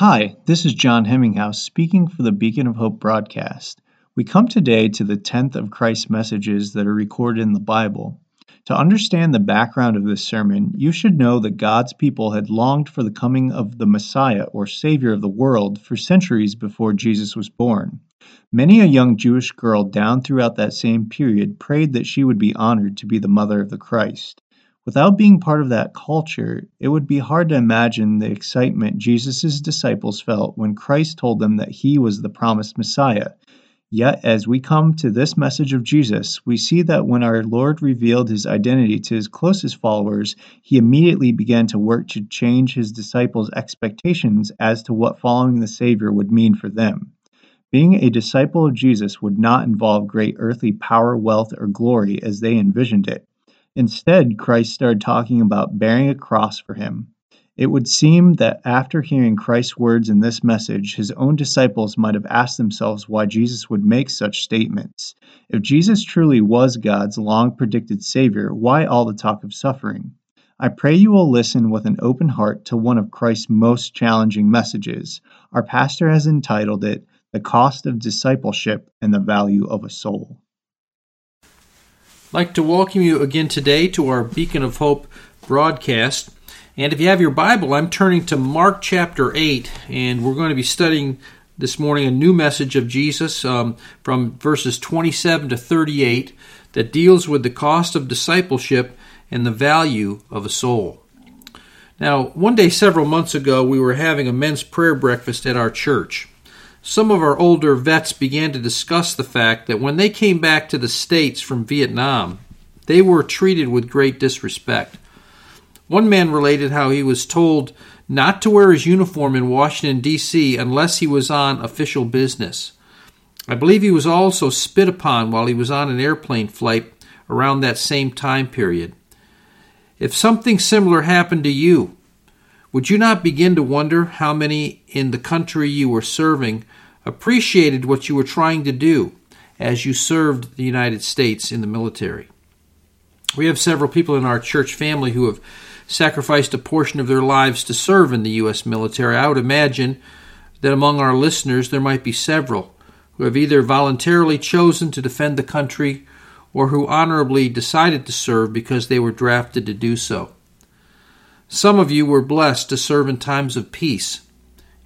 Hi, this is John Hemminghouse speaking for the Beacon of Hope broadcast. We come today to the 10th of Christ's messages that are recorded in the Bible. To understand the background of this sermon, you should know that God's people had longed for the coming of the Messiah or Savior of the world for centuries before Jesus was born. Many a young Jewish girl down throughout that same period prayed that she would be honored to be the mother of the Christ. Without being part of that culture, it would be hard to imagine the excitement Jesus' disciples felt when Christ told them that he was the promised Messiah. Yet, as we come to this message of Jesus, we see that when our Lord revealed his identity to his closest followers, he immediately began to work to change his disciples' expectations as to what following the Savior would mean for them. Being a disciple of Jesus would not involve great earthly power, wealth, or glory as they envisioned it. Instead, Christ started talking about bearing a cross for him. It would seem that after hearing Christ's words in this message, his own disciples might have asked themselves why Jesus would make such statements. If Jesus truly was God's long predicted Savior, why all the talk of suffering? I pray you will listen with an open heart to one of Christ's most challenging messages. Our pastor has entitled it, The Cost of Discipleship and the Value of a Soul. Like to welcome you again today to our Beacon of Hope broadcast. And if you have your Bible, I'm turning to Mark chapter 8, and we're going to be studying this morning a new message of Jesus um, from verses 27 to 38 that deals with the cost of discipleship and the value of a soul. Now, one day several months ago, we were having a men's prayer breakfast at our church some of our older vets began to discuss the fact that when they came back to the States from Vietnam, they were treated with great disrespect. One man related how he was told not to wear his uniform in Washington, D.C. unless he was on official business. I believe he was also spit upon while he was on an airplane flight around that same time period. If something similar happened to you, would you not begin to wonder how many in the country you were serving appreciated what you were trying to do as you served the United States in the military. We have several people in our church family who have sacrificed a portion of their lives to serve in the U.S. military. I would imagine that among our listeners there might be several who have either voluntarily chosen to defend the country or who honorably decided to serve because they were drafted to do so. Some of you were blessed to serve in times of peace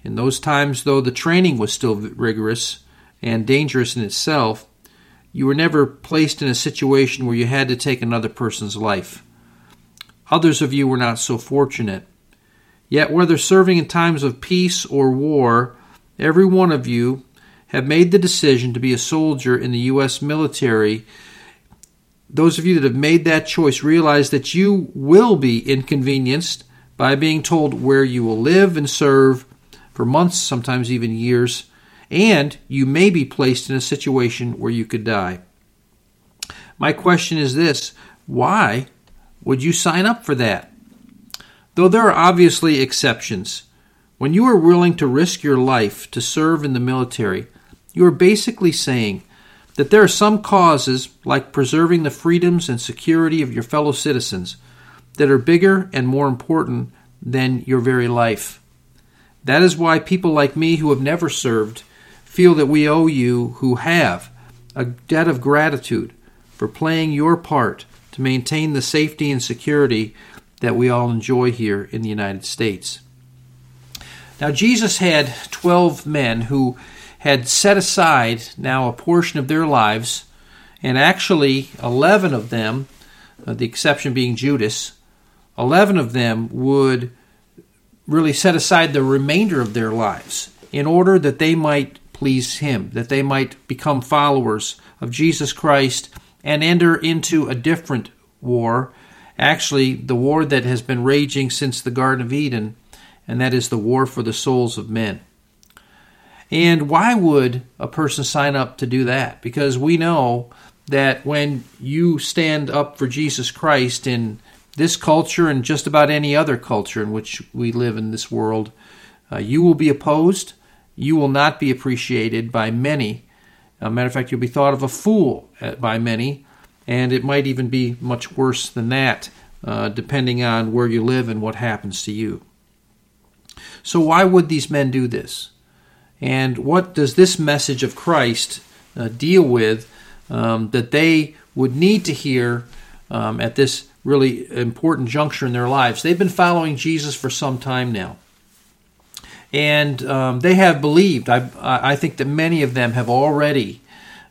in those times, though the training was still rigorous and dangerous in itself, you were never placed in a situation where you had to take another person's life. Others of you were not so fortunate. Yet, whether serving in times of peace or war, every one of you have made the decision to be a soldier in the U.S. military. Those of you that have made that choice realize that you will be inconvenienced by being told where you will live and serve for months, sometimes even years, and you may be placed in a situation where you could die. My question is this why would you sign up for that? Though there are obviously exceptions, when you are willing to risk your life to serve in the military, you are basically saying that there are some causes, like preserving the freedoms and security of your fellow citizens, that are bigger and more important than your very life. That is why people like me who have never served feel that we owe you who have a debt of gratitude for playing your part to maintain the safety and security that we all enjoy here in the United States. Now, Jesus had 12 men who had set aside now a portion of their lives, and actually 11 of them, uh, the exception being Judas, 11 of them would really set aside the remainder of their lives in order that they might please Him, that they might become followers of Jesus Christ and enter into a different war, actually, the war that has been raging since the Garden of Eden, and that is the war for the souls of men. And why would a person sign up to do that? Because we know that when you stand up for Jesus Christ in this culture and just about any other culture in which we live in this world, uh, you will be opposed. You will not be appreciated by many. As a matter of fact, you'll be thought of a fool uh, by many, and it might even be much worse than that, uh, depending on where you live and what happens to you. So, why would these men do this? And what does this message of Christ uh, deal with um, that they would need to hear um, at this really important juncture in their lives? They've been following Jesus for some time now. And um, they have believed. I, I think that many of them have already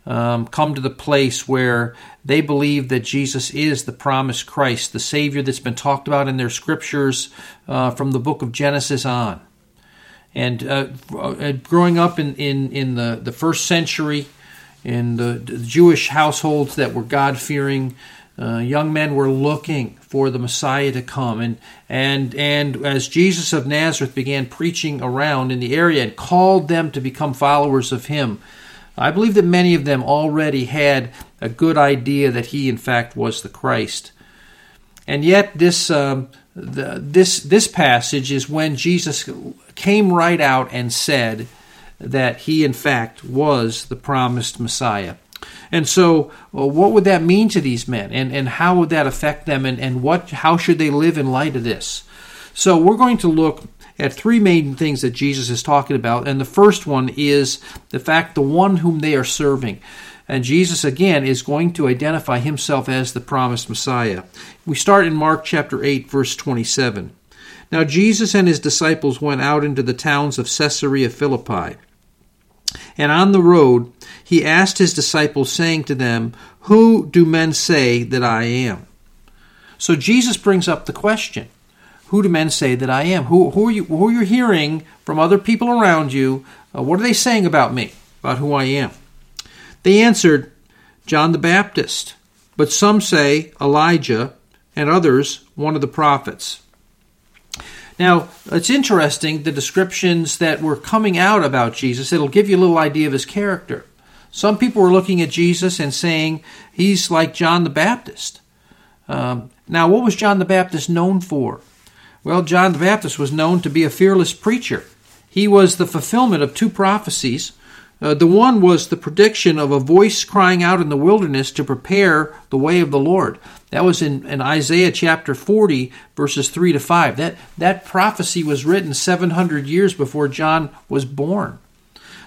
um, come to the place where they believe that Jesus is the promised Christ, the Savior that's been talked about in their scriptures uh, from the book of Genesis on. And uh, uh, growing up in, in, in the, the first century, in the, the Jewish households that were God fearing, uh, young men were looking for the Messiah to come. And, and, and as Jesus of Nazareth began preaching around in the area and called them to become followers of him, I believe that many of them already had a good idea that he, in fact, was the Christ. And yet, this, um, the, this, this passage is when Jesus came right out and said that he, in fact, was the promised Messiah. And so, well, uh, what would that mean to these men, and, and how would that affect them, and, and what how should they live in light of this? So, we're going to look at three main things that Jesus is talking about, and the first one is the fact the one whom they are serving. And Jesus, again, is going to identify himself as the promised Messiah. We start in Mark chapter 8, verse 27. Now, Jesus and his disciples went out into the towns of Caesarea Philippi. And on the road, he asked his disciples, saying to them, Who do men say that I am? So Jesus brings up the question Who do men say that I am? Who, who, are, you, who are you hearing from other people around you? Uh, what are they saying about me, about who I am? They answered, John the Baptist, but some say Elijah, and others one of the prophets. Now, it's interesting the descriptions that were coming out about Jesus. It'll give you a little idea of his character. Some people were looking at Jesus and saying he's like John the Baptist. Um, now, what was John the Baptist known for? Well, John the Baptist was known to be a fearless preacher. He was the fulfillment of two prophecies. Uh, the one was the prediction of a voice crying out in the wilderness to prepare the way of the Lord. That was in, in Isaiah chapter 40, verses 3 to 5. That, that prophecy was written 700 years before John was born.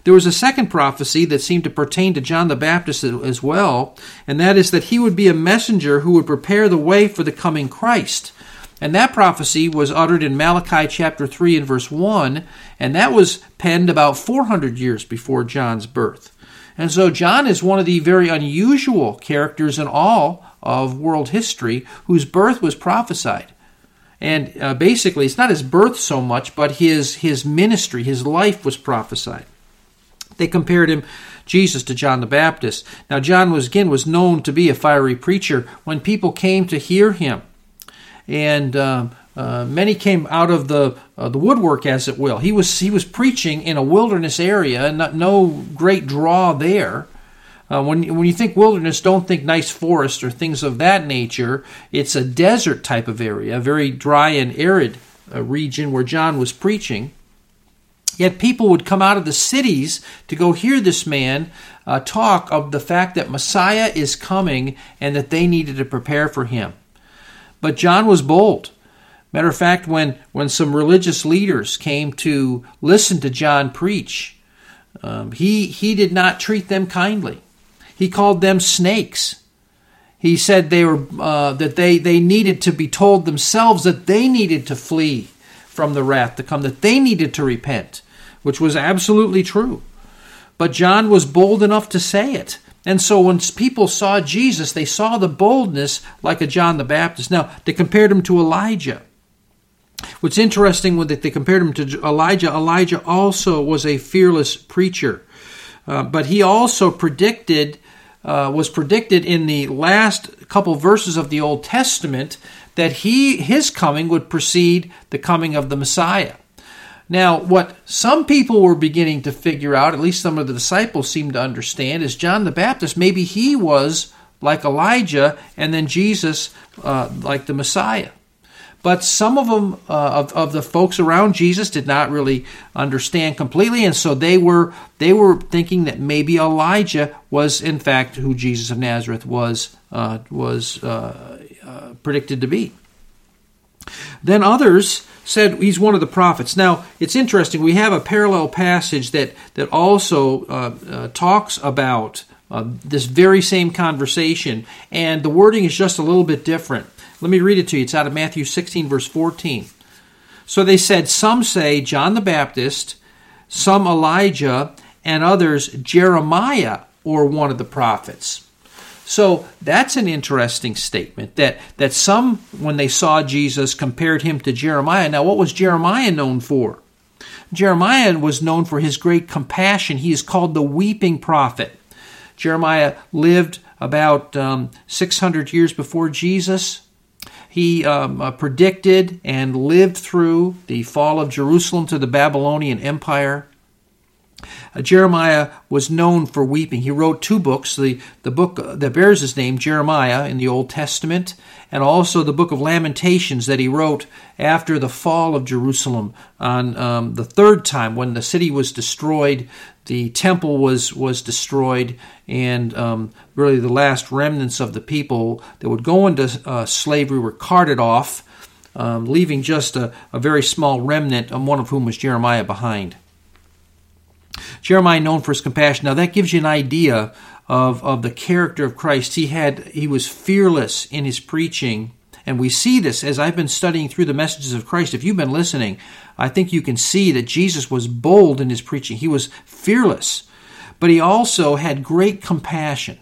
There was a second prophecy that seemed to pertain to John the Baptist as well, and that is that he would be a messenger who would prepare the way for the coming Christ. And that prophecy was uttered in Malachi chapter 3 and verse 1, and that was penned about 400 years before John's birth. And so John is one of the very unusual characters in all of world history whose birth was prophesied. And uh, basically, it's not his birth so much, but his, his ministry, his life was prophesied. They compared him, Jesus, to John the Baptist. Now, John was again was known to be a fiery preacher. When people came to hear him, and um, uh, many came out of the uh, the woodwork, as it will. He was he was preaching in a wilderness area, and not, no great draw there. Uh, when, when you think wilderness, don't think nice forest or things of that nature. It's a desert type of area, a very dry and arid uh, region where John was preaching. Yet people would come out of the cities to go hear this man uh, talk of the fact that Messiah is coming and that they needed to prepare for him. But John was bold. Matter of fact, when, when some religious leaders came to listen to John preach, um, he, he did not treat them kindly. He called them snakes. He said they were uh, that they, they needed to be told themselves that they needed to flee from the wrath to come, that they needed to repent, which was absolutely true. But John was bold enough to say it. And so when people saw Jesus, they saw the boldness like a John the Baptist. Now, they compared him to Elijah. What's interesting that they compared him to Elijah. Elijah also was a fearless preacher. Uh, but he also predicted, uh, was predicted in the last couple verses of the Old Testament that he his coming would precede the coming of the Messiah. Now, what some people were beginning to figure out, at least some of the disciples seemed to understand, is John the Baptist. Maybe he was like Elijah, and then Jesus uh, like the Messiah. But some of them, uh, of, of the folks around Jesus, did not really understand completely, and so they were they were thinking that maybe Elijah was, in fact, who Jesus of Nazareth was uh, was uh, uh predicted to be. Then others said he's one of the prophets. Now, it's interesting. We have a parallel passage that, that also uh, uh, talks about uh, this very same conversation, and the wording is just a little bit different. Let me read it to you. It's out of Matthew 16, verse 14. So they said, Some say John the Baptist, some Elijah, and others Jeremiah or one of the prophets. So that's an interesting statement that, that some, when they saw Jesus, compared him to Jeremiah. Now, what was Jeremiah known for? Jeremiah was known for his great compassion. He is called the weeping prophet. Jeremiah lived about um, 600 years before Jesus. He um, uh, predicted and lived through the fall of Jerusalem to the Babylonian Empire. Uh, Jeremiah was known for weeping. He wrote two books the, the book that bears his name, Jeremiah, in the Old Testament, and also the book of Lamentations that he wrote after the fall of Jerusalem on um, the third time when the city was destroyed, the temple was, was destroyed, and um, really the last remnants of the people that would go into uh, slavery were carted off. Um, leaving just a, a very small remnant, one of whom was Jeremiah, behind. Jeremiah known for his compassion. Now that gives you an idea of, of the character of Christ. He had he was fearless in his preaching. And we see this as I've been studying through the messages of Christ. If you've been listening, I think you can see that Jesus was bold in his preaching. He was fearless, but he also had great compassion.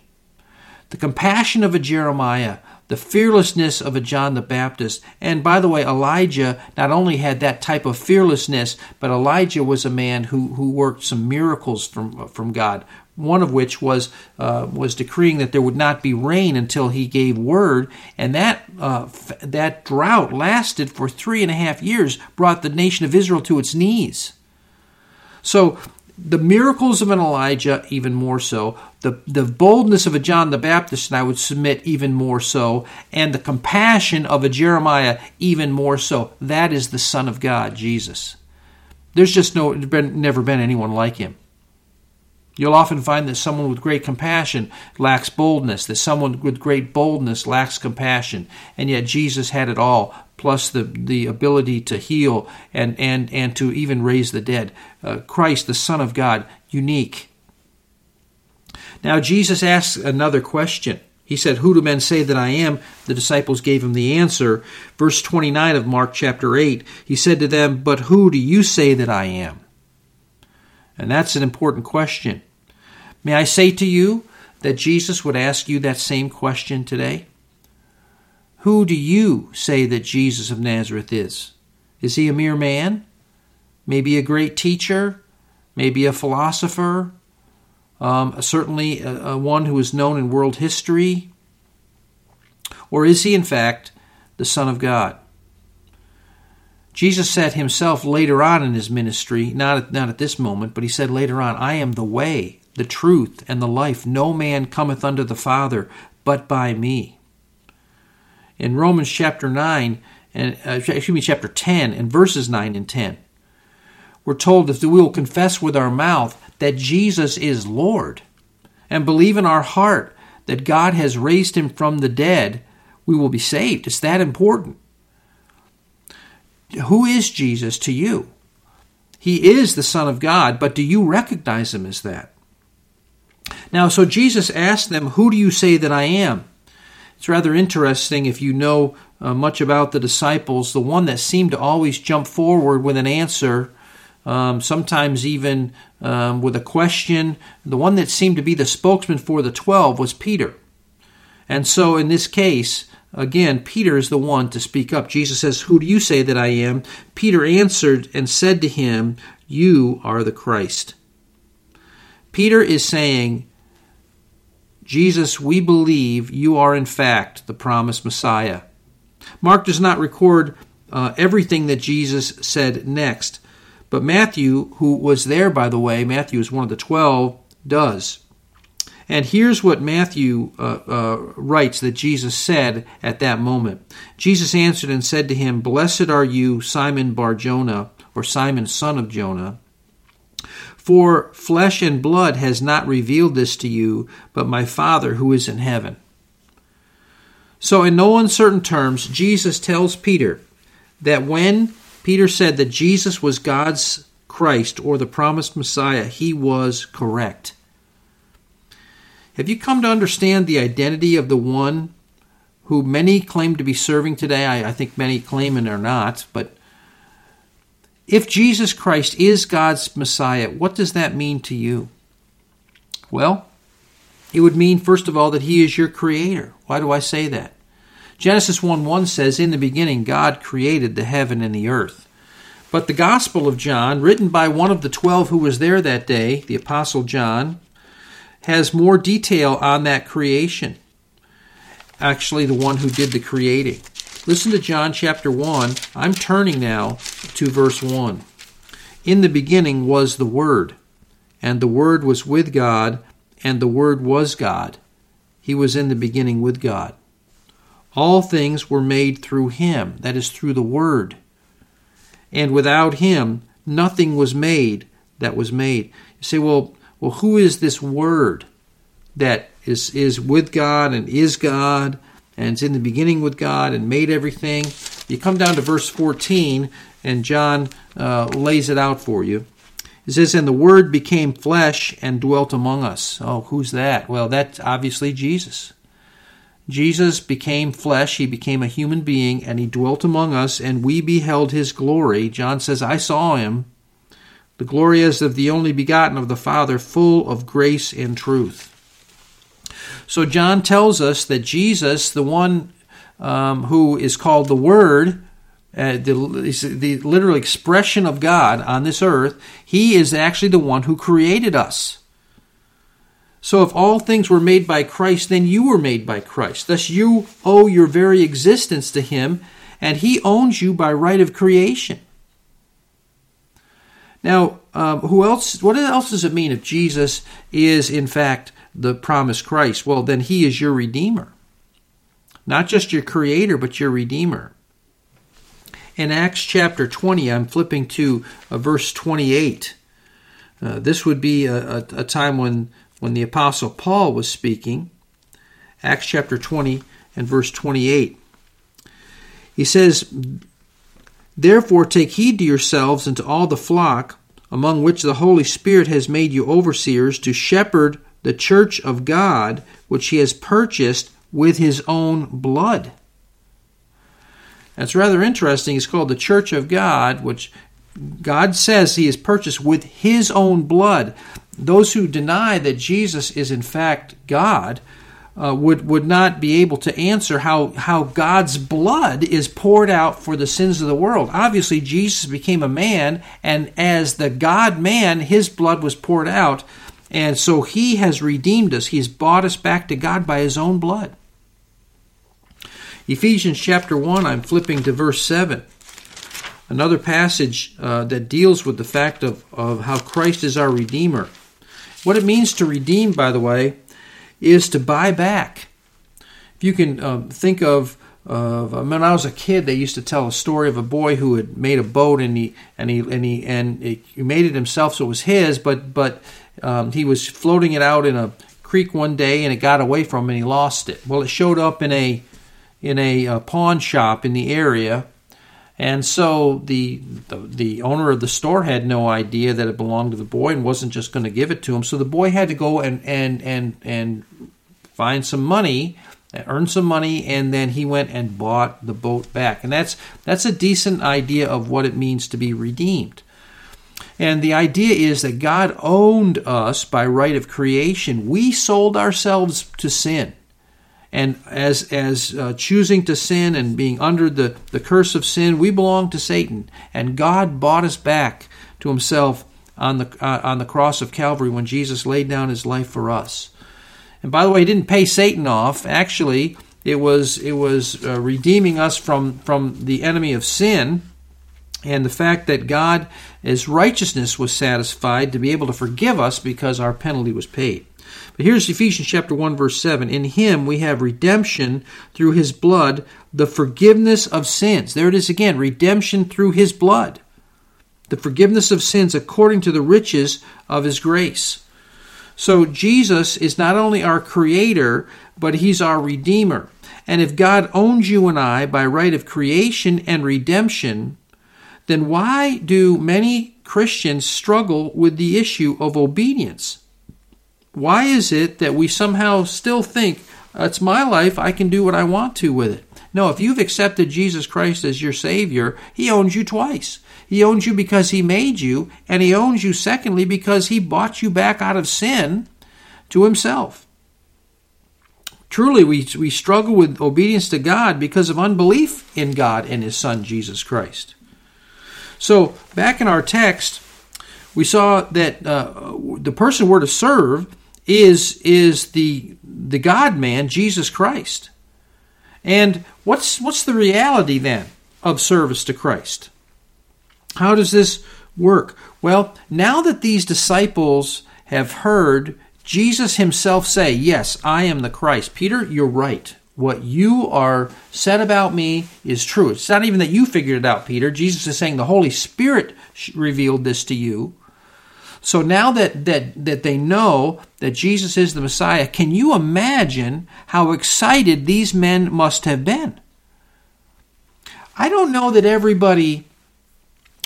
The compassion of a Jeremiah, the fearlessness of a John the Baptist. And by the way, Elijah not only had that type of fearlessness, but Elijah was a man who, who worked some miracles from, from God. One of which was uh, was decreeing that there would not be rain until he gave word, and that uh, f- that drought lasted for three and a half years, brought the nation of Israel to its knees. So the miracles of an Elijah, even more so, the, the boldness of a John the Baptist, and I would submit even more so, and the compassion of a Jeremiah, even more so. That is the Son of God, Jesus. There's just no, been, never been anyone like him. You'll often find that someone with great compassion lacks boldness, that someone with great boldness lacks compassion, and yet Jesus had it all plus the, the ability to heal and, and, and to even raise the dead. Uh, Christ, the Son of God, unique. Now, Jesus asks another question. He said, Who do men say that I am? The disciples gave him the answer. Verse 29 of Mark chapter 8, he said to them, But who do you say that I am? And that's an important question. May I say to you that Jesus would ask you that same question today? Who do you say that Jesus of Nazareth is? Is he a mere man? Maybe a great teacher? Maybe a philosopher? Um, certainly a, a one who is known in world history? Or is he, in fact, the Son of God? Jesus said himself later on in his ministry, not at, not at this moment, but he said later on, I am the way, the truth, and the life. No man cometh unto the Father but by me. In Romans chapter 9 and uh, excuse me chapter 10 and verses 9 and 10 we're told that we will confess with our mouth that Jesus is Lord and believe in our heart that God has raised him from the dead we will be saved. It's that important who is Jesus to you he is the son of God but do you recognize him as that now so Jesus asked them who do you say that I am it's rather interesting if you know uh, much about the disciples. The one that seemed to always jump forward with an answer, um, sometimes even um, with a question, the one that seemed to be the spokesman for the twelve was Peter. And so in this case, again, Peter is the one to speak up. Jesus says, Who do you say that I am? Peter answered and said to him, You are the Christ. Peter is saying, Jesus, we believe you are in fact the promised Messiah. Mark does not record uh, everything that Jesus said next, but Matthew, who was there, by the way, Matthew is one of the twelve, does. And here's what Matthew uh, uh, writes that Jesus said at that moment. Jesus answered and said to him, Blessed are you, Simon Bar Jonah, or Simon, son of Jonah. For flesh and blood has not revealed this to you, but my Father who is in heaven. So, in no uncertain terms, Jesus tells Peter that when Peter said that Jesus was God's Christ or the promised Messiah, he was correct. Have you come to understand the identity of the one who many claim to be serving today? I, I think many claim and are not, but if Jesus Christ is God's Messiah, what does that mean to you? Well, it would mean, first of all, that He is your Creator. Why do I say that? Genesis 1 1 says, In the beginning, God created the heaven and the earth. But the Gospel of John, written by one of the twelve who was there that day, the Apostle John, has more detail on that creation. Actually, the one who did the creating. Listen to John chapter 1. I'm turning now to verse 1. In the beginning was the Word, and the Word was with God, and the Word was God. He was in the beginning with God. All things were made through him, that is, through the Word. And without him, nothing was made that was made. You say, well, well, who is this Word that is, is with God and is God and is in the beginning with God and made everything? You come down to verse 14, and John uh, lays it out for you. It says, And the Word became flesh and dwelt among us. Oh, who's that? Well, that's obviously Jesus. Jesus became flesh, he became a human being, and he dwelt among us, and we beheld his glory. John says, I saw him. The glory is of the only begotten of the Father, full of grace and truth. So John tells us that Jesus, the one um, who is called the Word, uh, the, the literal expression of God on this earth, he is actually the one who created us. So if all things were made by Christ, then you were made by Christ. Thus you owe your very existence to him, and he owns you by right of creation. Now, um, who else? What else does it mean if Jesus is in fact the promised Christ? Well, then he is your redeemer, not just your creator, but your redeemer. In Acts chapter 20, I'm flipping to uh, verse 28. Uh, this would be a, a, a time when when the Apostle Paul was speaking, Acts chapter 20 and verse 28. He says, Therefore take heed to yourselves and to all the flock among which the Holy Spirit has made you overseers to shepherd the church of God, which he has purchased with his own blood. That's rather interesting. It's called the church of God, which God says he has purchased with his own blood those who deny that Jesus is in fact God uh, would, would not be able to answer how, how God's blood is poured out for the sins of the world. Obviously, Jesus became a man, and as the God man, his blood was poured out. And so he has redeemed us. He's bought us back to God by his own blood. Ephesians chapter 1, I'm flipping to verse 7. Another passage uh, that deals with the fact of, of how Christ is our Redeemer. What it means to redeem, by the way, is to buy back. If you can um, think of, of when I was a kid, they used to tell a story of a boy who had made a boat and he and he and he and he made it himself, so it was his. But but um, he was floating it out in a creek one day and it got away from him and he lost it. Well, it showed up in a in a, a uh, pawn shop in the area and so the, the, the owner of the store had no idea that it belonged to the boy and wasn't just going to give it to him. So the boy had to go and and and and find some money, earn some money, and then he went and bought the boat back. And that's that's a decent idea of what it means to be redeemed. And the idea is that God owned us by right of creation. We sold ourselves to sin and as as uh, choosing to sin and being under the, the curse of sin, we belong to Satan, and God bought us back to Himself on the uh, on the cross of Calvary when Jesus laid down His life for us. And by the way, He didn't pay Satan off. Actually, it was it was uh, redeeming us from from the enemy of sin, and the fact that God, His righteousness was satisfied to be able to forgive us because our penalty was paid. But here's Ephesians chapter 1 verse 7. In him we have redemption through his blood, the forgiveness of sins. There it is again, redemption through his blood. The forgiveness of sins according to the riches of his grace. So Jesus is not only our creator, but he's our redeemer. And if God owns you and I by right of creation and redemption, then why do many Christians struggle with the issue of obedience? Why is it that we somehow still think it's my life, I can do what I want to with it? No, if you've accepted Jesus Christ as your Savior, He owns you twice. He owns you because He made you, and He owns you, secondly, because He bought you back out of sin to Himself. Truly, we, we struggle with obedience to God because of unbelief in God and His Son, Jesus Christ. So, back in our text, we saw that uh, the person we're to serve is, is the, the God man, Jesus Christ. And what's, what's the reality then of service to Christ? How does this work? Well, now that these disciples have heard Jesus himself say, Yes, I am the Christ, Peter, you're right what you are said about me is true. It's not even that you figured it out, Peter. Jesus is saying the Holy Spirit revealed this to you. So now that, that, that they know that Jesus is the Messiah, can you imagine how excited these men must have been? I don't know that everybody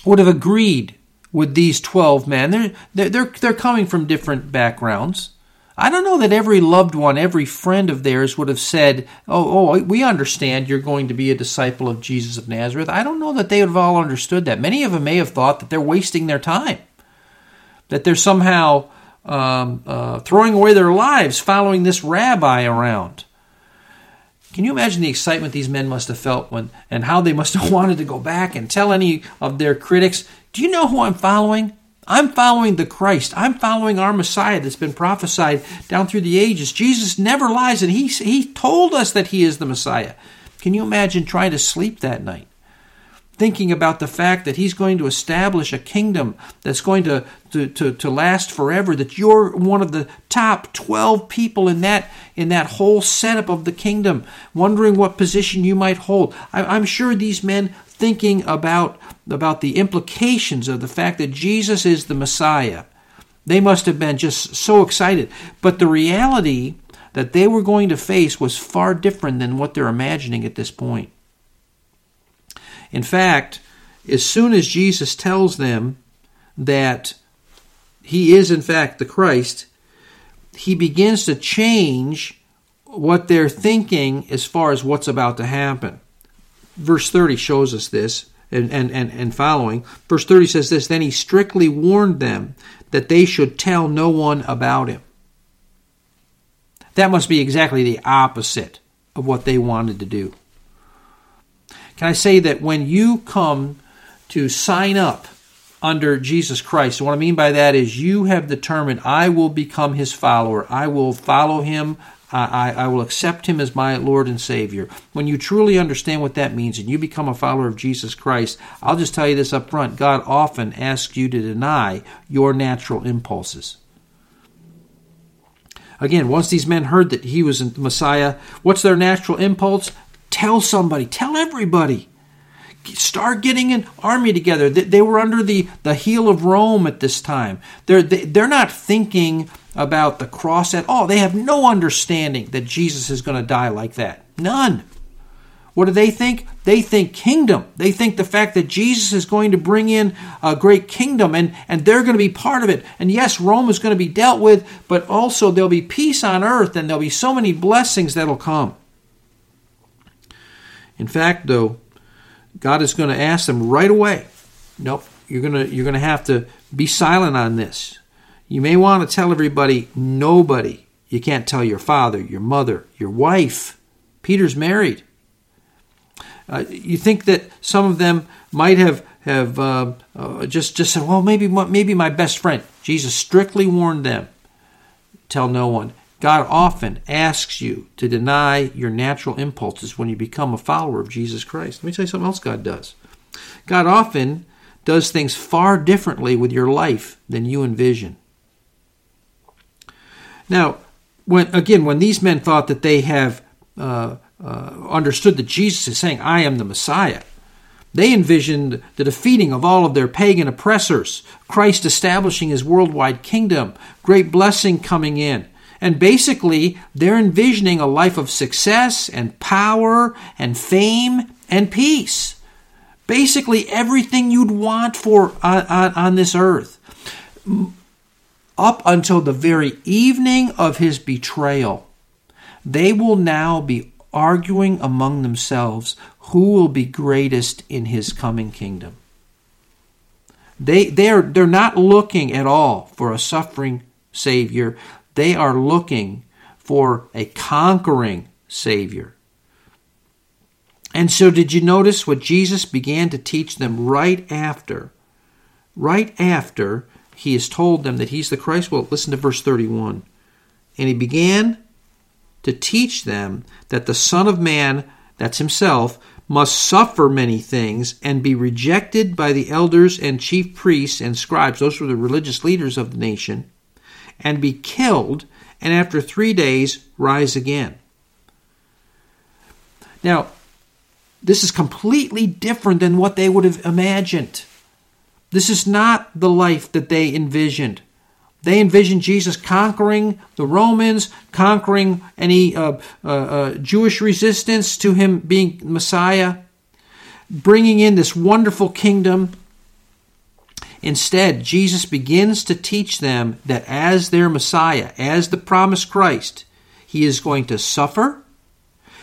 would have agreed with these 12 men. They're, they're, they're coming from different backgrounds. I don't know that every loved one, every friend of theirs would have said, oh, oh, we understand you're going to be a disciple of Jesus of Nazareth. I don't know that they would have all understood that. Many of them may have thought that they're wasting their time, that they're somehow um, uh, throwing away their lives following this rabbi around. Can you imagine the excitement these men must have felt when, and how they must have wanted to go back and tell any of their critics, Do you know who I'm following? I'm following the Christ. I'm following our Messiah that's been prophesied down through the ages. Jesus never lies, and he, he told us that he is the Messiah. Can you imagine trying to sleep that night? Thinking about the fact that he's going to establish a kingdom that's going to, to, to, to last forever, that you're one of the top 12 people in that, in that whole setup of the kingdom, wondering what position you might hold. I, I'm sure these men thinking about, about the implications of the fact that Jesus is the Messiah. They must have been just so excited. But the reality that they were going to face was far different than what they're imagining at this point. In fact, as soon as Jesus tells them that he is, in fact, the Christ, he begins to change what they're thinking as far as what's about to happen verse 30 shows us this and, and, and, and following. Verse 30 says this Then he strictly warned them that they should tell no one about him. That must be exactly the opposite of what they wanted to do. Can I say that when you come to sign up under Jesus Christ, what I mean by that is you have determined, I will become his follower. I will follow him. I, I, will accept him as my Lord and Savior. When you truly understand what that means and you become a follower of Jesus Christ, I'll just tell you this up front God often asks you to deny your natural impulses. Again, once these men heard that he was the Messiah, what's their natural impulse? Tell somebody, tell everybody. Start getting an army together. They were under the, the heel of Rome at this time. They're, they're not thinking about the cross at all. They have no understanding that Jesus is going to die like that. None. What do they think? They think kingdom. They think the fact that Jesus is going to bring in a great kingdom and, and they're going to be part of it. And yes, Rome is going to be dealt with, but also there'll be peace on earth and there'll be so many blessings that'll come. In fact, though, God is going to ask them right away. Nope, you're going to you're to have to be silent on this. You may want to tell everybody, nobody. You can't tell your father, your mother, your wife. Peter's married. Uh, you think that some of them might have have uh, uh, just just said, well, maybe maybe my best friend. Jesus strictly warned them, tell no one. God often asks you to deny your natural impulses when you become a follower of Jesus Christ. Let me tell you something else God does. God often does things far differently with your life than you envision. Now, when again, when these men thought that they have uh, uh, understood that Jesus is saying, "I am the Messiah," they envisioned the defeating of all of their pagan oppressors, Christ establishing His worldwide kingdom, great blessing coming in. And basically, they're envisioning a life of success and power and fame and peace. basically everything you'd want for on, on, on this earth. Up until the very evening of his betrayal they will now be arguing among themselves who will be greatest in his coming kingdom. They they're they're not looking at all for a suffering savior they are looking for a conquering savior and so, did you notice what Jesus began to teach them right after? Right after he has told them that he's the Christ? Well, listen to verse 31. And he began to teach them that the Son of Man, that's himself, must suffer many things and be rejected by the elders and chief priests and scribes, those were the religious leaders of the nation, and be killed, and after three days rise again. Now, this is completely different than what they would have imagined. This is not the life that they envisioned. They envisioned Jesus conquering the Romans, conquering any uh, uh, uh, Jewish resistance to him being Messiah, bringing in this wonderful kingdom. Instead, Jesus begins to teach them that as their Messiah, as the promised Christ, he is going to suffer,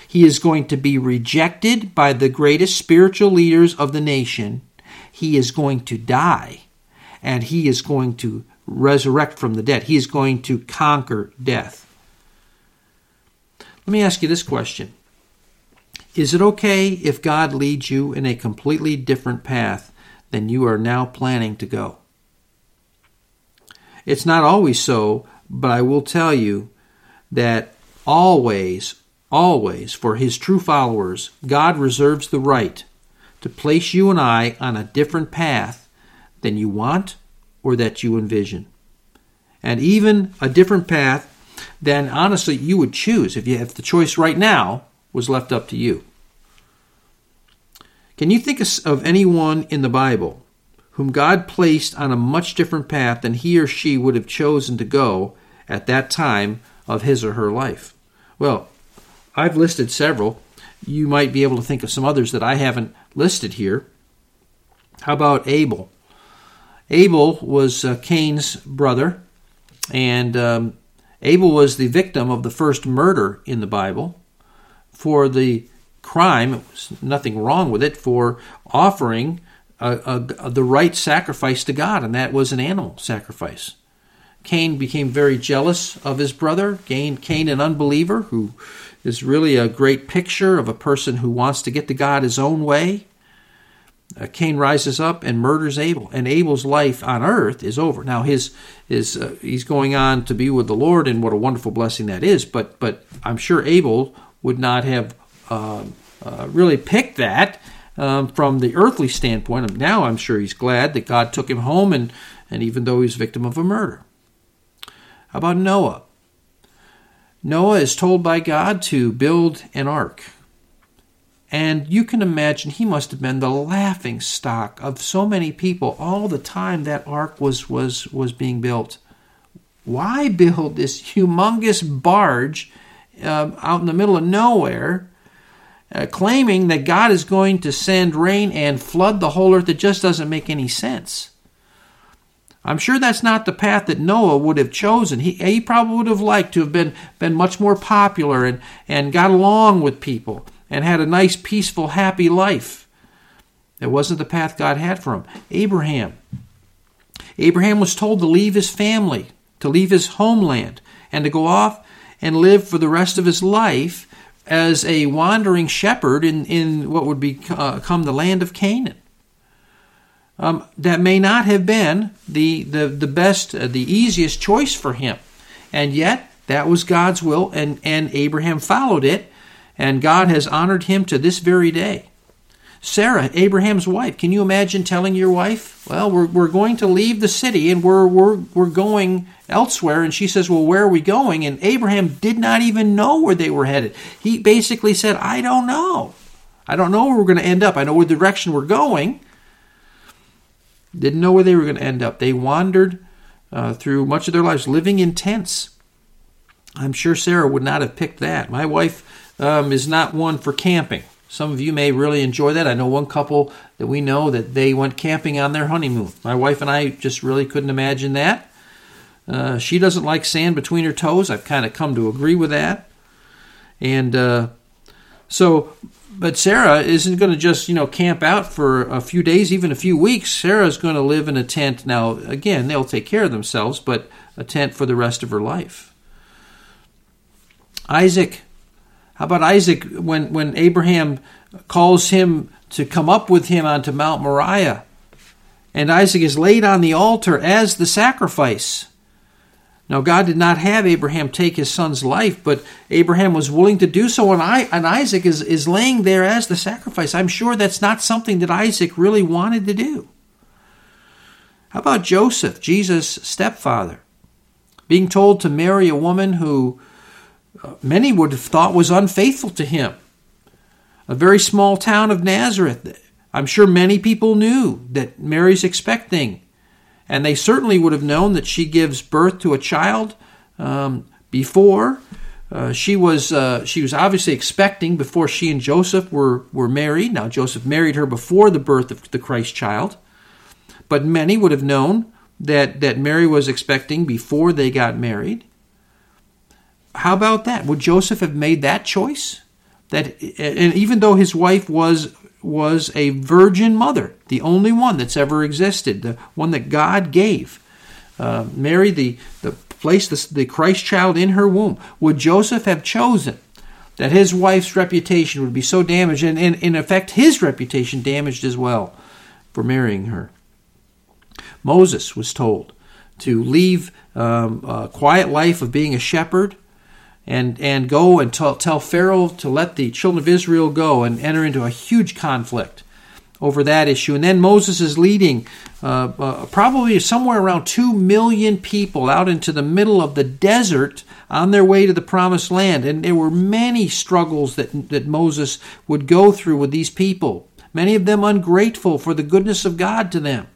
he is going to be rejected by the greatest spiritual leaders of the nation. He is going to die. And he is going to resurrect from the dead. He is going to conquer death. Let me ask you this question Is it okay if God leads you in a completely different path than you are now planning to go? It's not always so, but I will tell you that always, Always, for his true followers, God reserves the right to place you and I on a different path than you want or that you envision. And even a different path than honestly you would choose if you if the choice right now was left up to you. Can you think of anyone in the Bible whom God placed on a much different path than he or she would have chosen to go at that time of his or her life? Well, I've listed several. You might be able to think of some others that I haven't listed here. How about Abel? Abel was uh, Cain's brother, and um, Abel was the victim of the first murder in the Bible. For the crime, was nothing wrong with it, for offering a, a, the right sacrifice to God, and that was an animal sacrifice. Cain became very jealous of his brother. Cain, Cain, an unbeliever who is really a great picture of a person who wants to get to God his own way. Uh, Cain rises up and murders Abel, and Abel's life on earth is over. Now his is uh, he's going on to be with the Lord, and what a wonderful blessing that is. But but I'm sure Abel would not have uh, uh really picked that um, from the earthly standpoint. Now I'm sure he's glad that God took him home, and and even though he's victim of a murder. How about Noah? Noah is told by God to build an ark. And you can imagine he must have been the laughing stock of so many people all the time that ark was, was, was being built. Why build this humongous barge uh, out in the middle of nowhere, uh, claiming that God is going to send rain and flood the whole earth? It just doesn't make any sense. I'm sure that's not the path that Noah would have chosen. He, he probably would have liked to have been, been much more popular and, and got along with people and had a nice, peaceful, happy life. That wasn't the path God had for him. Abraham. Abraham was told to leave his family, to leave his homeland, and to go off and live for the rest of his life as a wandering shepherd in, in what would become the land of Canaan um, that may not have been the, the, the best, uh, the easiest choice for him. And yet, that was God's will, and, and Abraham followed it, and God has honored him to this very day. Sarah, Abraham's wife, can you imagine telling your wife, Well, we're, we're going to leave the city and we're, we're, we're going elsewhere? And she says, Well, where are we going? And Abraham did not even know where they were headed. He basically said, I don't know. I don't know where we're going to end up. I know the direction we're going, didn't know where they were going to end up. They wandered uh, through much of their lives living in tents. I'm sure Sarah would not have picked that. My wife um, is not one for camping, Some of you may really enjoy that. I know one couple that we know that they went camping on their honeymoon. My wife and I just really couldn't imagine that. Uh, she doesn't like sand between her toes. I've kind of come to agree with that. And uh, so, but Sarah isn't going to just, you know, camp out for a few days, even a few weeks. Sarah's going to live in a tent. Now, again, they'll take care of themselves, but a tent for the rest of her life. Isaac, how about Isaac when, when Abraham calls him to come up with him onto Mount Moriah? And Isaac is laid on the altar as the sacrifice. Now, God did not have Abraham take his son's life, but Abraham was willing to do so, and, I, and Isaac is, is laying there as the sacrifice. I'm sure that's not something that Isaac really wanted to do. How about Joseph, Jesus' stepfather, being told to marry a woman who many would have thought was unfaithful to him? A very small town of Nazareth. I'm sure many people knew that Mary's expecting and they certainly would have known that she gives birth to a child um, before. Uh, she was uh, she was obviously expecting before she and Joseph were were married. Now Joseph married her before the birth of the Christ child, but many would have known that that Mary was expecting before they got married. How about that? Would Joseph have made that choice? That and even though his wife was was a virgin mother, the only one that's ever existed, the one that God gave. Uh, Mary, the, the placed the, the Christ child in her womb. Would Joseph have chosen that his wife's reputation would be so damaged, and, and in effect, his reputation damaged as well for marrying her? Moses was told to leave um, a quiet life of being a shepherd and and go and tell, tell Pharaoh to let the children of Israel go and enter into a huge conflict over that issue. And then Moses is leading uh, uh, probably somewhere around 2 million people out into the middle of the desert on their way to the promised land. And there were many struggles that, that Moses would go through with these people, many of them ungrateful for the goodness of God to them.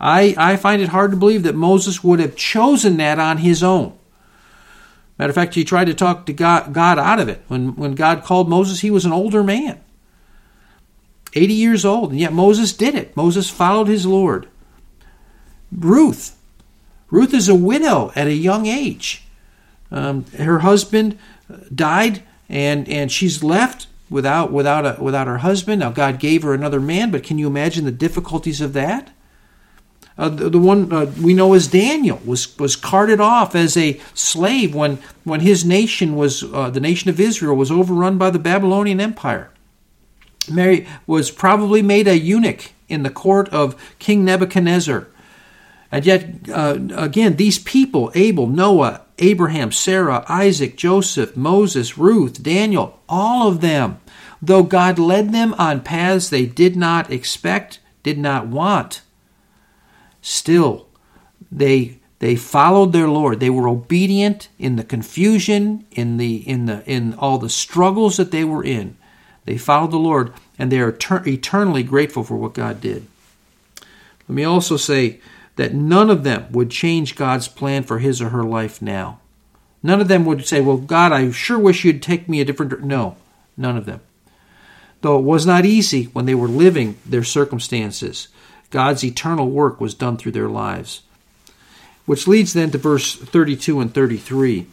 I, I find it hard to believe that Moses would have chosen that on his own. Matter of fact, he tried to talk to God, God out of it. When, when God called Moses, he was an older man, 80 years old, and yet Moses did it. Moses followed his Lord. Ruth. Ruth is a widow at a young age. Um, her husband died, and, and she's left without, without, a, without her husband. Now, God gave her another man, but can you imagine the difficulties of that? Uh, the, the, one uh, we know as Daniel was was carted off as a slave when when his nation was uh, the nation of Israel was overrun by the Babylonian Empire. Mary was probably made a eunuch in the court of King Nebuchadnezzar. And yet, uh, again, these people Abel, Noah, Abraham, Sarah, Isaac, Joseph, Moses, Ruth, Daniel all of them, though God led them on paths they did not expect, did not want, still they they followed their lord. They were obedient in the confusion in the in the in all the struggles that they were in. They followed the lord and they are eternally grateful for what god did. Let me also say that none of them would change god's plan for his or her life now. None of them would say well god i sure wish you'd take me a different no none of them. Though it was not easy when they were living their circumstances God's eternal work was done through their lives. Which leads then to verse 32 and 33.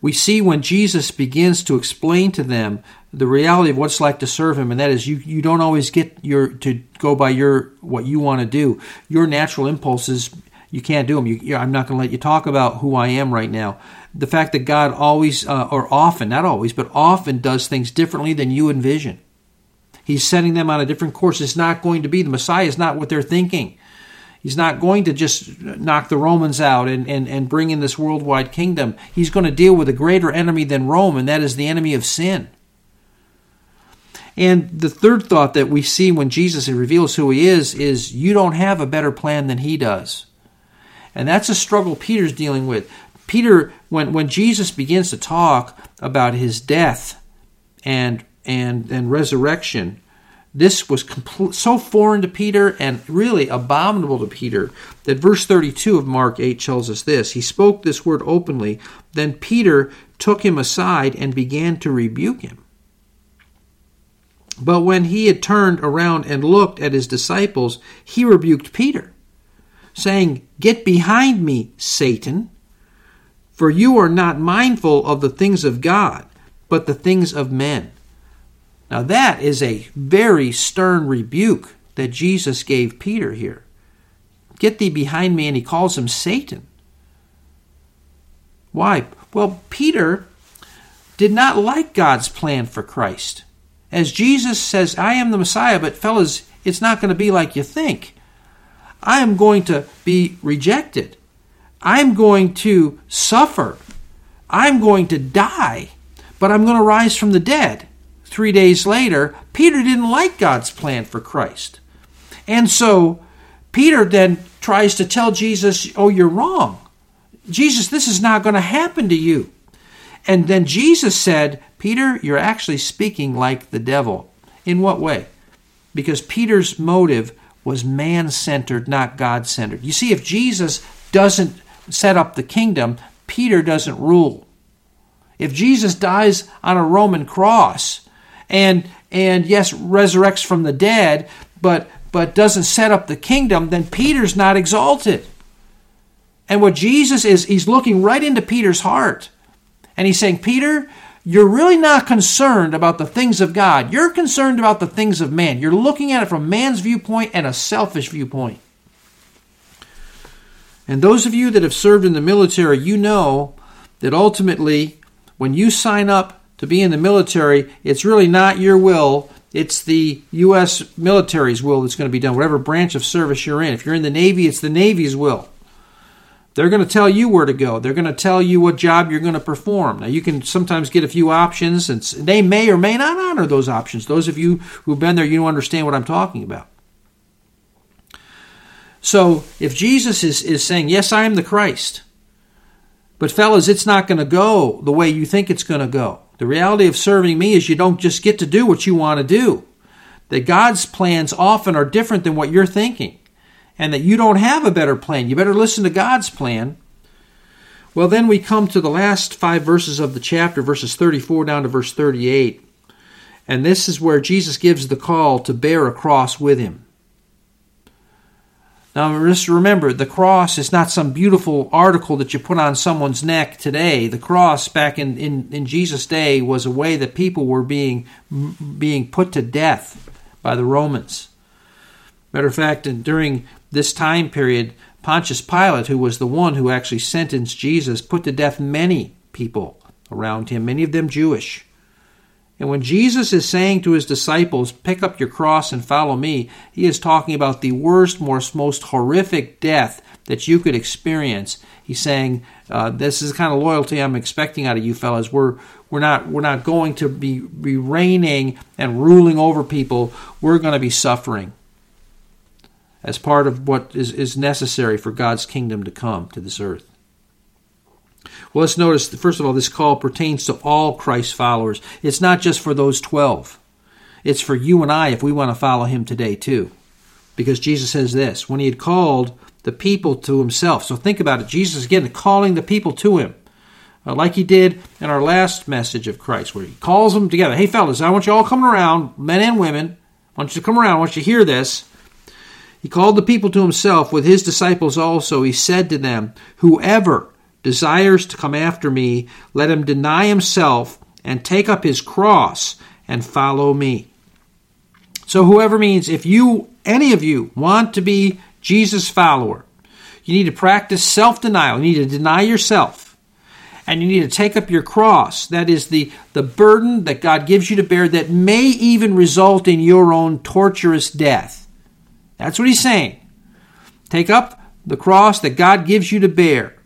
We see when Jesus begins to explain to them the reality of what it's like to serve him, and that is you, you don't always get your to go by your what you want to do. Your natural impulses, you can't do them. You, I'm not going to let you talk about who I am right now. The fact that God always, uh, or often, not always, but often does things differently than you envision. He's setting them on a different course. It's not going to be the Messiah is not what they're thinking. He's not going to just knock the Romans out and, and, and bring in this worldwide kingdom. He's going to deal with a greater enemy than Rome, and that is the enemy of sin. And the third thought that we see when Jesus reveals who he is is you don't have a better plan than he does. And that's a struggle Peter's dealing with. Peter, when, when Jesus begins to talk about his death and and, and resurrection, this was so foreign to Peter and really abominable to Peter that verse 32 of Mark 8 tells us this. He spoke this word openly. Then Peter took him aside and began to rebuke him. But when he had turned around and looked at his disciples, he rebuked Peter, saying, Get behind me, Satan, for you are not mindful of the things of God, but the things of men. Now, that is a very stern rebuke that Jesus gave Peter here. Get thee behind me, and he calls him Satan. Why? Well, Peter did not like God's plan for Christ. As Jesus says, I am the Messiah, but fellas, it's not going to be like you think. I am going to be rejected. I'm going to suffer. I'm going to die, but I'm going to rise from the dead. Three days later, Peter didn't like God's plan for Christ. And so Peter then tries to tell Jesus, Oh, you're wrong. Jesus, this is not going to happen to you. And then Jesus said, Peter, you're actually speaking like the devil. In what way? Because Peter's motive was man centered, not God centered. You see, if Jesus doesn't set up the kingdom, Peter doesn't rule. If Jesus dies on a Roman cross and and yes resurrects from the dead, but but doesn't set up the kingdom, then Peter's not exalted. And what Jesus is, he's looking right into Peter's heart. And he's saying, Peter, you're really not concerned about the things of God. You're concerned about the things of man. You're looking at it from man's viewpoint and a selfish viewpoint. And those of you that have served in the military, you know that ultimately, when you sign up to be in the military, it's really not your will. It's the U.S. military's will that's going to be done, whatever branch of service you're in. If you're in the Navy, it's the Navy's will. They're going to tell you where to go. They're going to tell you what job you're going to perform. Now, you can sometimes get a few options, and they may or may not honor those options. Those of you who've been there, you understand what I'm talking about. So if Jesus is, is saying, Yes, I am the Christ, but fellas, it's not going to go the way you think it's going to go. The reality of serving me is you don't just get to do what you want to do. That God's plans often are different than what you're thinking, and that you don't have a better plan. You better listen to God's plan. Well, then we come to the last five verses of the chapter, verses 34 down to verse 38. And this is where Jesus gives the call to bear a cross with him. Now, just remember, the cross is not some beautiful article that you put on someone's neck today. The cross back in, in, in Jesus' day was a way that people were being, being put to death by the Romans. Matter of fact, during this time period, Pontius Pilate, who was the one who actually sentenced Jesus, put to death many people around him, many of them Jewish. And when Jesus is saying to his disciples, Pick up your cross and follow me, he is talking about the worst, most, most horrific death that you could experience. He's saying, uh, This is the kind of loyalty I'm expecting out of you fellas. We're, we're, not, we're not going to be, be reigning and ruling over people, we're going to be suffering as part of what is, is necessary for God's kingdom to come to this earth. Well, let's notice, first of all, this call pertains to all Christ followers. It's not just for those 12, it's for you and I if we want to follow him today, too. Because Jesus says this when he had called the people to himself. So think about it. Jesus, again, calling the people to him. Uh, like he did in our last message of Christ, where he calls them together. Hey, fellas, I want you all coming around, men and women. I want you to come around. I want you to hear this. He called the people to himself with his disciples also. He said to them, Whoever desires to come after me, let him deny himself and take up his cross and follow me. So, whoever means if you, any of you, want to be Jesus' follower, you need to practice self denial. You need to deny yourself. And you need to take up your cross. That is the, the burden that God gives you to bear that may even result in your own torturous death. That's what he's saying. Take up the cross that God gives you to bear.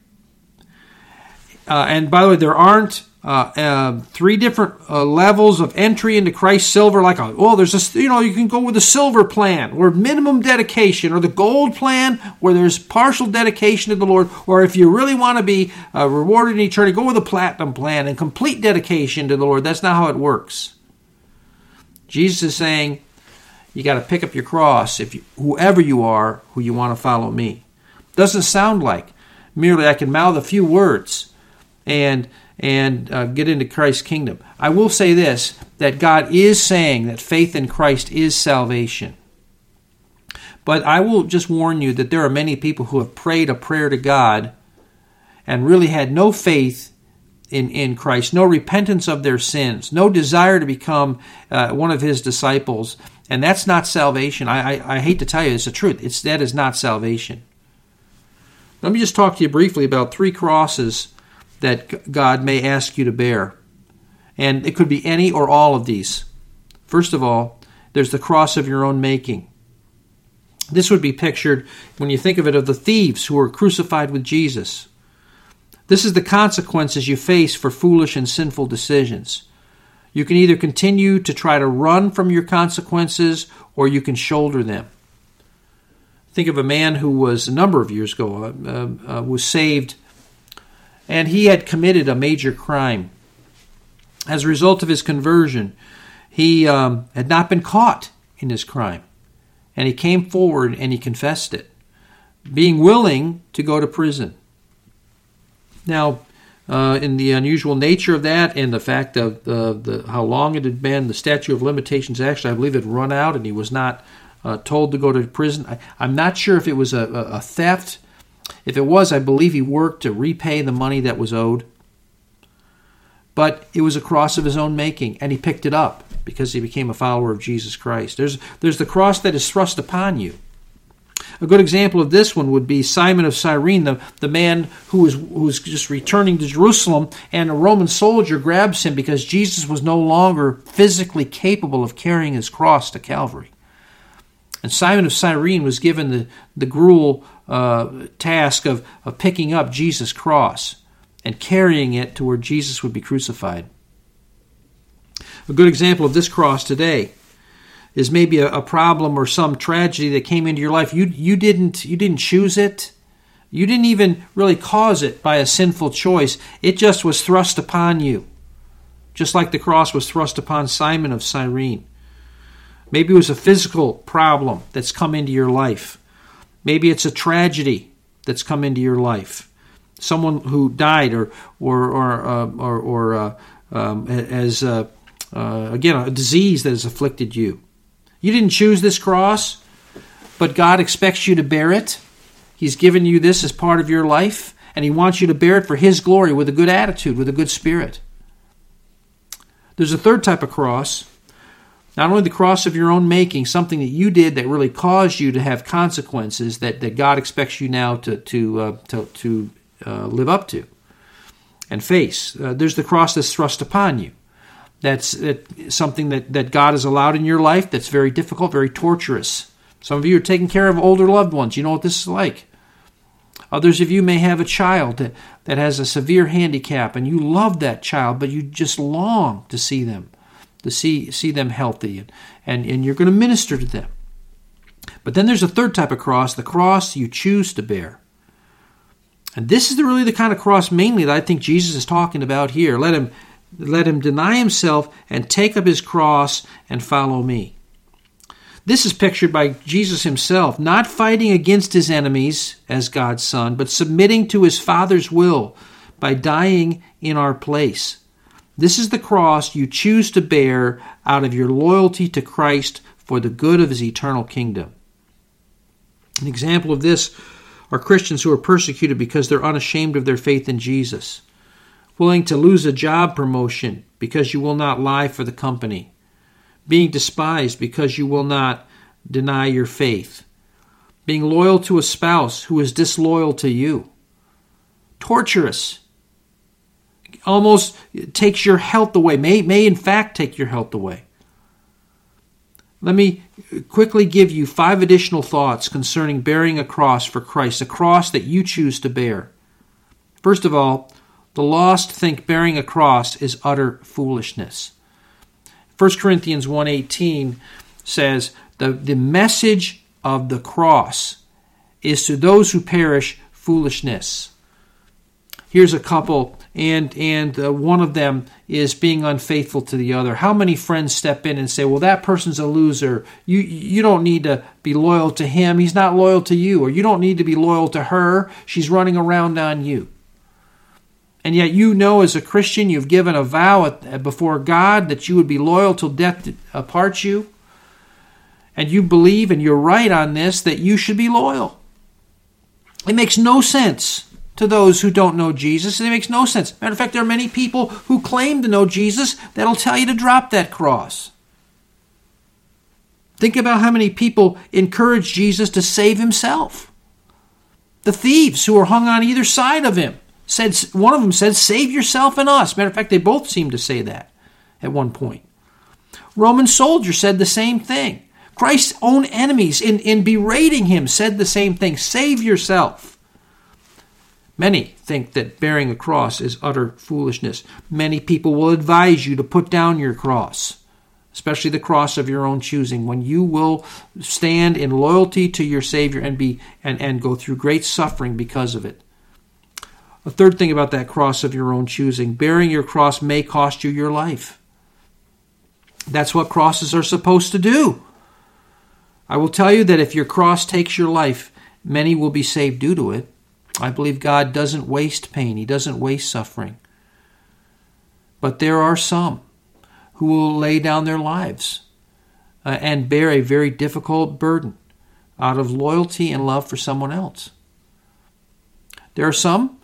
Uh, and by the way, there aren't uh, uh, three different uh, levels of entry into Christ silver. Like, a, oh, there's a, you know, you can go with the silver plan or minimum dedication, or the gold plan where there's partial dedication to the Lord. Or if you really want to be uh, rewarded in eternity, go with the platinum plan and complete dedication to the Lord. That's not how it works. Jesus is saying, you got to pick up your cross if you, whoever you are, who you want to follow me. Doesn't sound like merely I can mouth a few words and and uh, get into Christ's kingdom. I will say this that God is saying that faith in Christ is salvation. But I will just warn you that there are many people who have prayed a prayer to God and really had no faith in, in Christ, no repentance of their sins, no desire to become uh, one of his disciples. And that's not salvation. I, I, I hate to tell you, it's the truth. It's, that is not salvation. Let me just talk to you briefly about three crosses that God may ask you to bear. And it could be any or all of these. First of all, there's the cross of your own making. This would be pictured when you think of it of the thieves who were crucified with Jesus. This is the consequences you face for foolish and sinful decisions. You can either continue to try to run from your consequences or you can shoulder them. Think of a man who was a number of years ago uh, uh, was saved and he had committed a major crime. As a result of his conversion, he um, had not been caught in his crime. And he came forward and he confessed it, being willing to go to prison. Now, uh, in the unusual nature of that and the fact of the, the, how long it had been, the statute of limitations actually, I believe, had run out and he was not uh, told to go to prison. I, am not sure if it was a, a, theft. If it was, I believe he worked to repay the money that was owed. But it was a cross of his own making, and he picked it up because he became a follower of Jesus Christ. There's, there's the cross that is thrust upon you. A good example of this one would be Simon of Cyrene, the, the man who was, who was just returning to Jerusalem, and a Roman soldier grabs him because Jesus was no longer physically capable of carrying his cross to Calvary. And Simon of Cyrene was given the, the gruel uh, task of, of picking up Jesus' cross and carrying it to where Jesus would be crucified. A good example of this cross today is maybe a, a, problem or some tragedy that came into your life. You you didn't you didn't choose it. You didn't even really cause it by a sinful choice. It just was thrust upon you. Just like the cross was thrust upon Simon of Cyrene. Maybe it was a physical problem that's come into your life. Maybe it's a tragedy that's come into your life. Someone who died or or or uh, or, or uh, um, as uh, uh, again a disease that has afflicted you. You didn't choose this cross, but God expects you to bear it. He's given you this as part of your life, and He wants you to bear it for His glory with a good attitude, with a good spirit. There's a third type of cross. Not only the cross of your own making, something that you did that really caused you to have consequences that, that God expects you now to, to, uh, to, to uh, live up to and face. Uh, there's the cross that's thrust upon you. That's that, something that, that God has allowed in your life that's very difficult, very torturous. Some of you are taking care of older loved ones. You know what this is like. Others of you may have a child that, that has a severe handicap and you love that child, but you just long to see them, to see, see them healthy, and, and, and you're going to minister to them. But then there's a third type of cross, the cross you choose to bear. And this is the, really the kind of cross mainly that I think Jesus is talking about here. Let him let him deny himself and take up his cross and follow me. This is pictured by Jesus himself, not fighting against his enemies as God's Son, but submitting to his Father's will by dying in our place. This is the cross you choose to bear out of your loyalty to Christ for the good of his eternal kingdom. An example of this are Christians who are persecuted because they're unashamed of their faith in Jesus willing to lose a job promotion because you will not lie for the company, being despised because you will not deny your faith, being loyal to a spouse who is disloyal to you, torturous, almost takes your health away, may, may in fact take your health away. Let me quickly give you five additional thoughts concerning bearing a cross for Christ, a cross that you choose to bear. First of all, the lost think bearing a cross is utter foolishness. 1 Corinthians 1:18 says, the, the message of the cross is to those who perish foolishness. Here's a couple, and and uh, one of them is being unfaithful to the other. How many friends step in and say, "Well, that person's a loser. You you don't need to be loyal to him. He's not loyal to you, or you don't need to be loyal to her. She's running around on you." And yet, you know, as a Christian, you've given a vow before God that you would be loyal till death apart you. And you believe, and you're right on this, that you should be loyal. It makes no sense to those who don't know Jesus. It makes no sense. Matter of fact, there are many people who claim to know Jesus that'll tell you to drop that cross. Think about how many people encourage Jesus to save himself. The thieves who were hung on either side of him said one of them said, "Save yourself and us." Matter of fact, they both seemed to say that at one point. Roman soldiers said the same thing. Christ's own enemies, in, in berating him, said the same thing Save yourself. Many think that bearing a cross is utter foolishness. Many people will advise you to put down your cross, especially the cross of your own choosing, when you will stand in loyalty to your Savior and, be, and, and go through great suffering because of it. A third thing about that cross of your own choosing bearing your cross may cost you your life. That's what crosses are supposed to do. I will tell you that if your cross takes your life, many will be saved due to it. I believe God doesn't waste pain, He doesn't waste suffering. But there are some who will lay down their lives uh, and bear a very difficult burden out of loyalty and love for someone else. There are some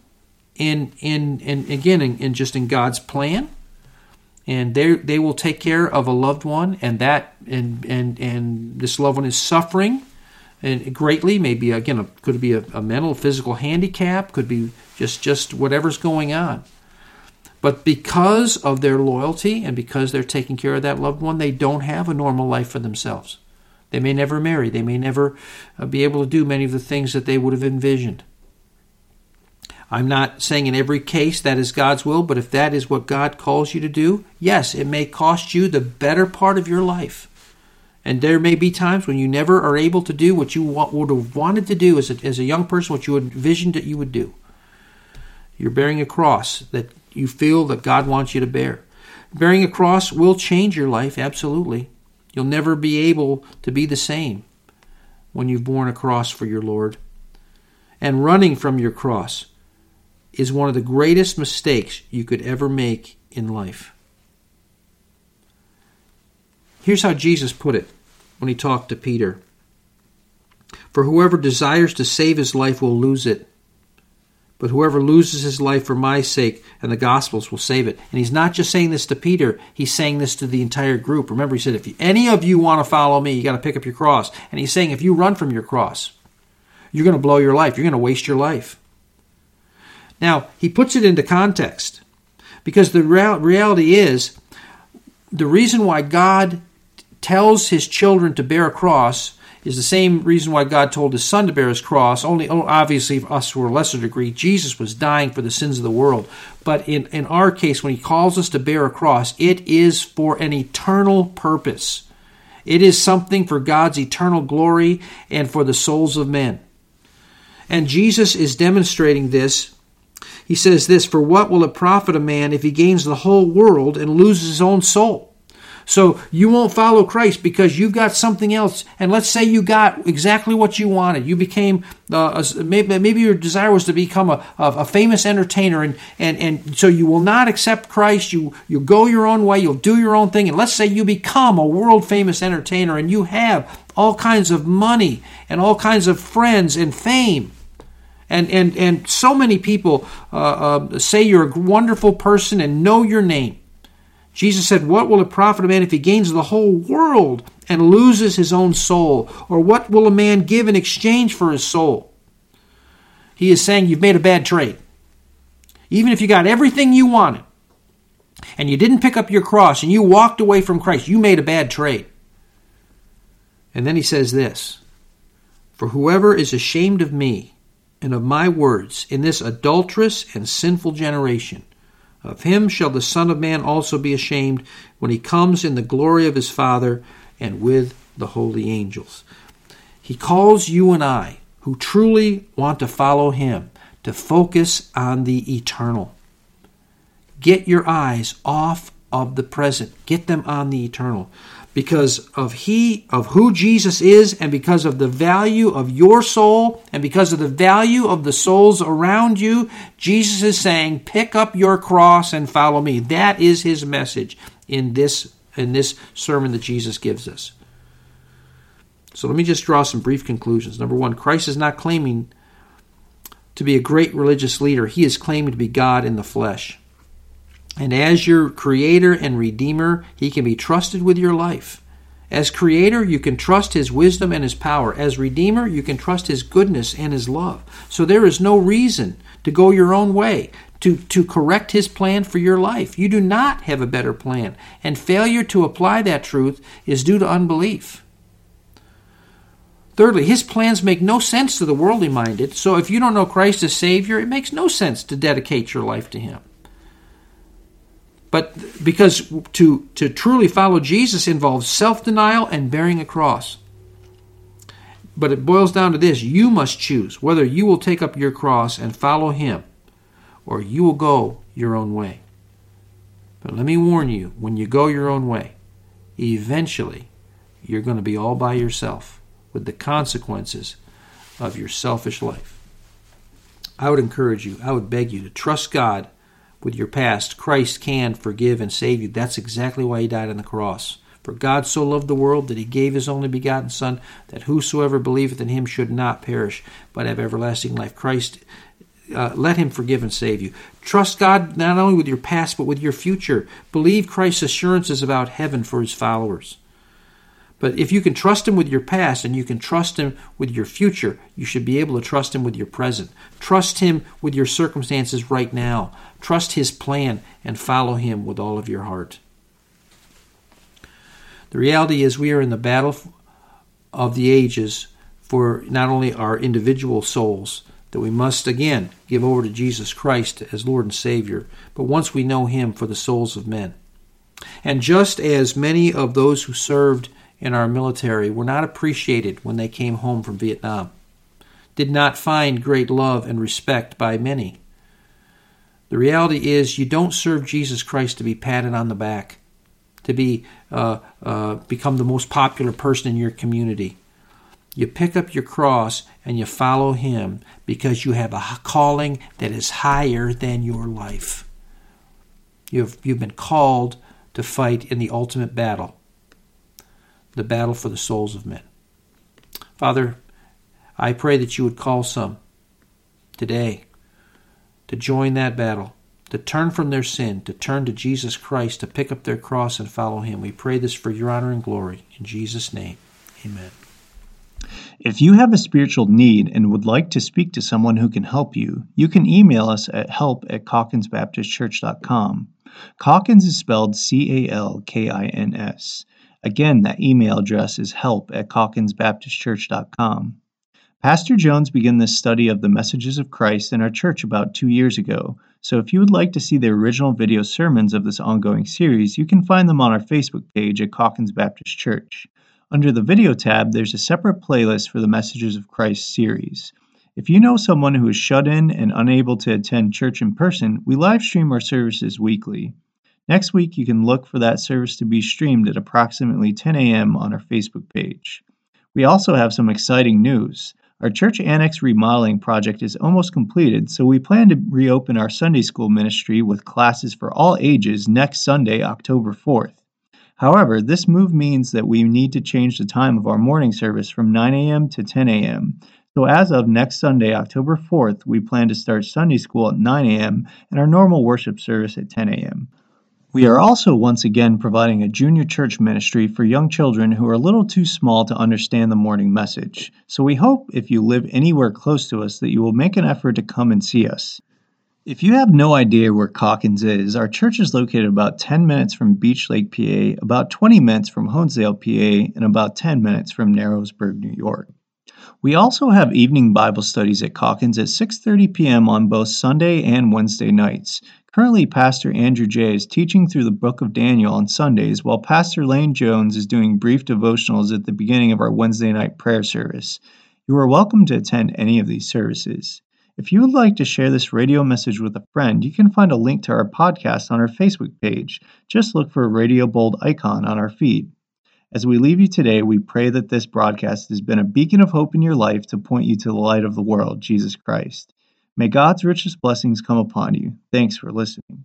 in in, in again in, in just in God's plan and they they will take care of a loved one, and that and and and this loved one is suffering, and greatly. Maybe again, a, could be a, a mental, physical handicap, could be just just whatever's going on. But because of their loyalty and because they're taking care of that loved one, they don't have a normal life for themselves. They may never marry. They may never uh, be able to do many of the things that they would have envisioned. I'm not saying in every case that is God's will, but if that is what God calls you to do, yes, it may cost you the better part of your life. And there may be times when you never are able to do what you would have wanted to do as a, as a young person, what you envisioned that you would do. You're bearing a cross that you feel that God wants you to bear. Bearing a cross will change your life, absolutely. You'll never be able to be the same when you've borne a cross for your Lord. And running from your cross is one of the greatest mistakes you could ever make in life. Here's how Jesus put it when he talked to Peter For whoever desires to save his life will lose it. But whoever loses his life for my sake and the gospel's will save it. And he's not just saying this to Peter, he's saying this to the entire group. Remember, he said, if any of you want to follow me, you got to pick up your cross. And he's saying, if you run from your cross, you're going to blow your life. You're going to waste your life. Now, he puts it into context because the reality is the reason why God tells his children to bear a cross is the same reason why God told his son to bear his cross. Only, oh, obviously, us to a lesser degree, Jesus was dying for the sins of the world. But in, in our case, when he calls us to bear a cross, it is for an eternal purpose. It is something for God's eternal glory and for the souls of men. And Jesus is demonstrating this he says this For what will it profit a man if he gains the whole world and loses his own soul? So you won't follow Christ because you've got something else. And let's say you got exactly what you wanted. You became, uh, a, maybe, maybe your desire was to become a, a, famous entertainer. And, and, and so you will not accept Christ. You, you go your own way. You'll do your own thing. And let's say you become a world famous entertainer and you have all kinds of money and all kinds of friends and fame. And, and, and so many people uh, uh, say you're a wonderful person and know your name. Jesus said, What will it profit a man if he gains the whole world and loses his own soul? Or what will a man give in exchange for his soul? He is saying you've made a bad trade. Even if you got everything you wanted and you didn't pick up your cross and you walked away from Christ, you made a bad trade. And then he says this For whoever is ashamed of me and of my words in this adulterous and sinful generation. Of him shall the Son of Man also be ashamed when he comes in the glory of his Father and with the holy angels. He calls you and I, who truly want to follow him, to focus on the eternal. Get your eyes off of the present, get them on the eternal. Because of he of who Jesus is and because of the value of your soul and because of the value of the souls around you Jesus is saying pick up your cross and follow me. That is his message in this in this sermon that Jesus gives us. So let me just draw some brief conclusions. Number 1 Christ is not claiming to be a great religious leader. He is claiming to be God in the flesh and as your creator and redeemer, he can be trusted with your life. As creator, you can trust his wisdom and his power. As redeemer, you can trust his goodness and his love. So there is no reason to go your own way, to, to correct his plan for your life. You do not have a better plan, and failure to apply that truth is due to unbelief. Thirdly, his plans make no sense to the worldly minded, so if you don't know Christ as Savior, it makes no sense to dedicate your life to him. But because to, to truly follow Jesus involves self denial and bearing a cross. But it boils down to this you must choose whether you will take up your cross and follow Him or you will go your own way. But let me warn you when you go your own way, eventually you're going to be all by yourself with the consequences of your selfish life. I would encourage you, I would beg you to trust God with your past, Christ can forgive and save you. That's exactly why he died on the cross. For God so loved the world that he gave his only begotten Son, that whosoever believeth in him should not perish, but have everlasting life. Christ, uh, let him forgive and save you. Trust God not only with your past, but with your future. Believe Christ's assurances about heaven for his followers. But if you can trust Him with your past and you can trust Him with your future, you should be able to trust Him with your present. Trust Him with your circumstances right now. Trust His plan and follow Him with all of your heart. The reality is, we are in the battle of the ages for not only our individual souls, that we must again give over to Jesus Christ as Lord and Savior, but once we know Him for the souls of men. And just as many of those who served in our military were not appreciated when they came home from Vietnam, did not find great love and respect by many. The reality is, you don't serve Jesus Christ to be patted on the back, to be uh, uh, become the most popular person in your community. You pick up your cross and you follow Him because you have a calling that is higher than your life. You've, you've been called to fight in the ultimate battle the battle for the souls of men. Father, I pray that you would call some today to join that battle, to turn from their sin, to turn to Jesus Christ, to pick up their cross and follow him. We pray this for your honor and glory. In Jesus' name, amen. If you have a spiritual need and would like to speak to someone who can help you, you can email us at help at calkinsbaptistchurch.com. Calkins is spelled C A L K I N S. Again, that email address is help at calkinsbaptistchurch.com. Pastor Jones began this study of the messages of Christ in our church about two years ago, so if you would like to see the original video sermons of this ongoing series, you can find them on our Facebook page at Calkins Baptist Church. Under the video tab, there's a separate playlist for the Messages of Christ series. If you know someone who is shut in and unable to attend church in person, we live stream our services weekly. Next week, you can look for that service to be streamed at approximately 10 a.m. on our Facebook page. We also have some exciting news. Our church annex remodeling project is almost completed, so we plan to reopen our Sunday school ministry with classes for all ages next Sunday, October 4th. However, this move means that we need to change the time of our morning service from 9 a.m. to 10 a.m. So, as of next Sunday, October 4th, we plan to start Sunday school at 9 a.m. and our normal worship service at 10 a.m. We are also once again providing a junior church ministry for young children who are a little too small to understand the morning message. So we hope if you live anywhere close to us that you will make an effort to come and see us. If you have no idea where Calkins is, our church is located about 10 minutes from Beach Lake, PA, about 20 minutes from Honesdale, PA, and about 10 minutes from Narrowsburg, New York. We also have evening Bible studies at Calkins at 6:30 p.m. on both Sunday and Wednesday nights. Currently, Pastor Andrew J. is teaching through the book of Daniel on Sundays, while Pastor Lane Jones is doing brief devotionals at the beginning of our Wednesday night prayer service. You are welcome to attend any of these services. If you would like to share this radio message with a friend, you can find a link to our podcast on our Facebook page. Just look for a Radio Bold icon on our feed. As we leave you today, we pray that this broadcast has been a beacon of hope in your life to point you to the light of the world, Jesus Christ. May God's richest blessings come upon you. Thanks for listening.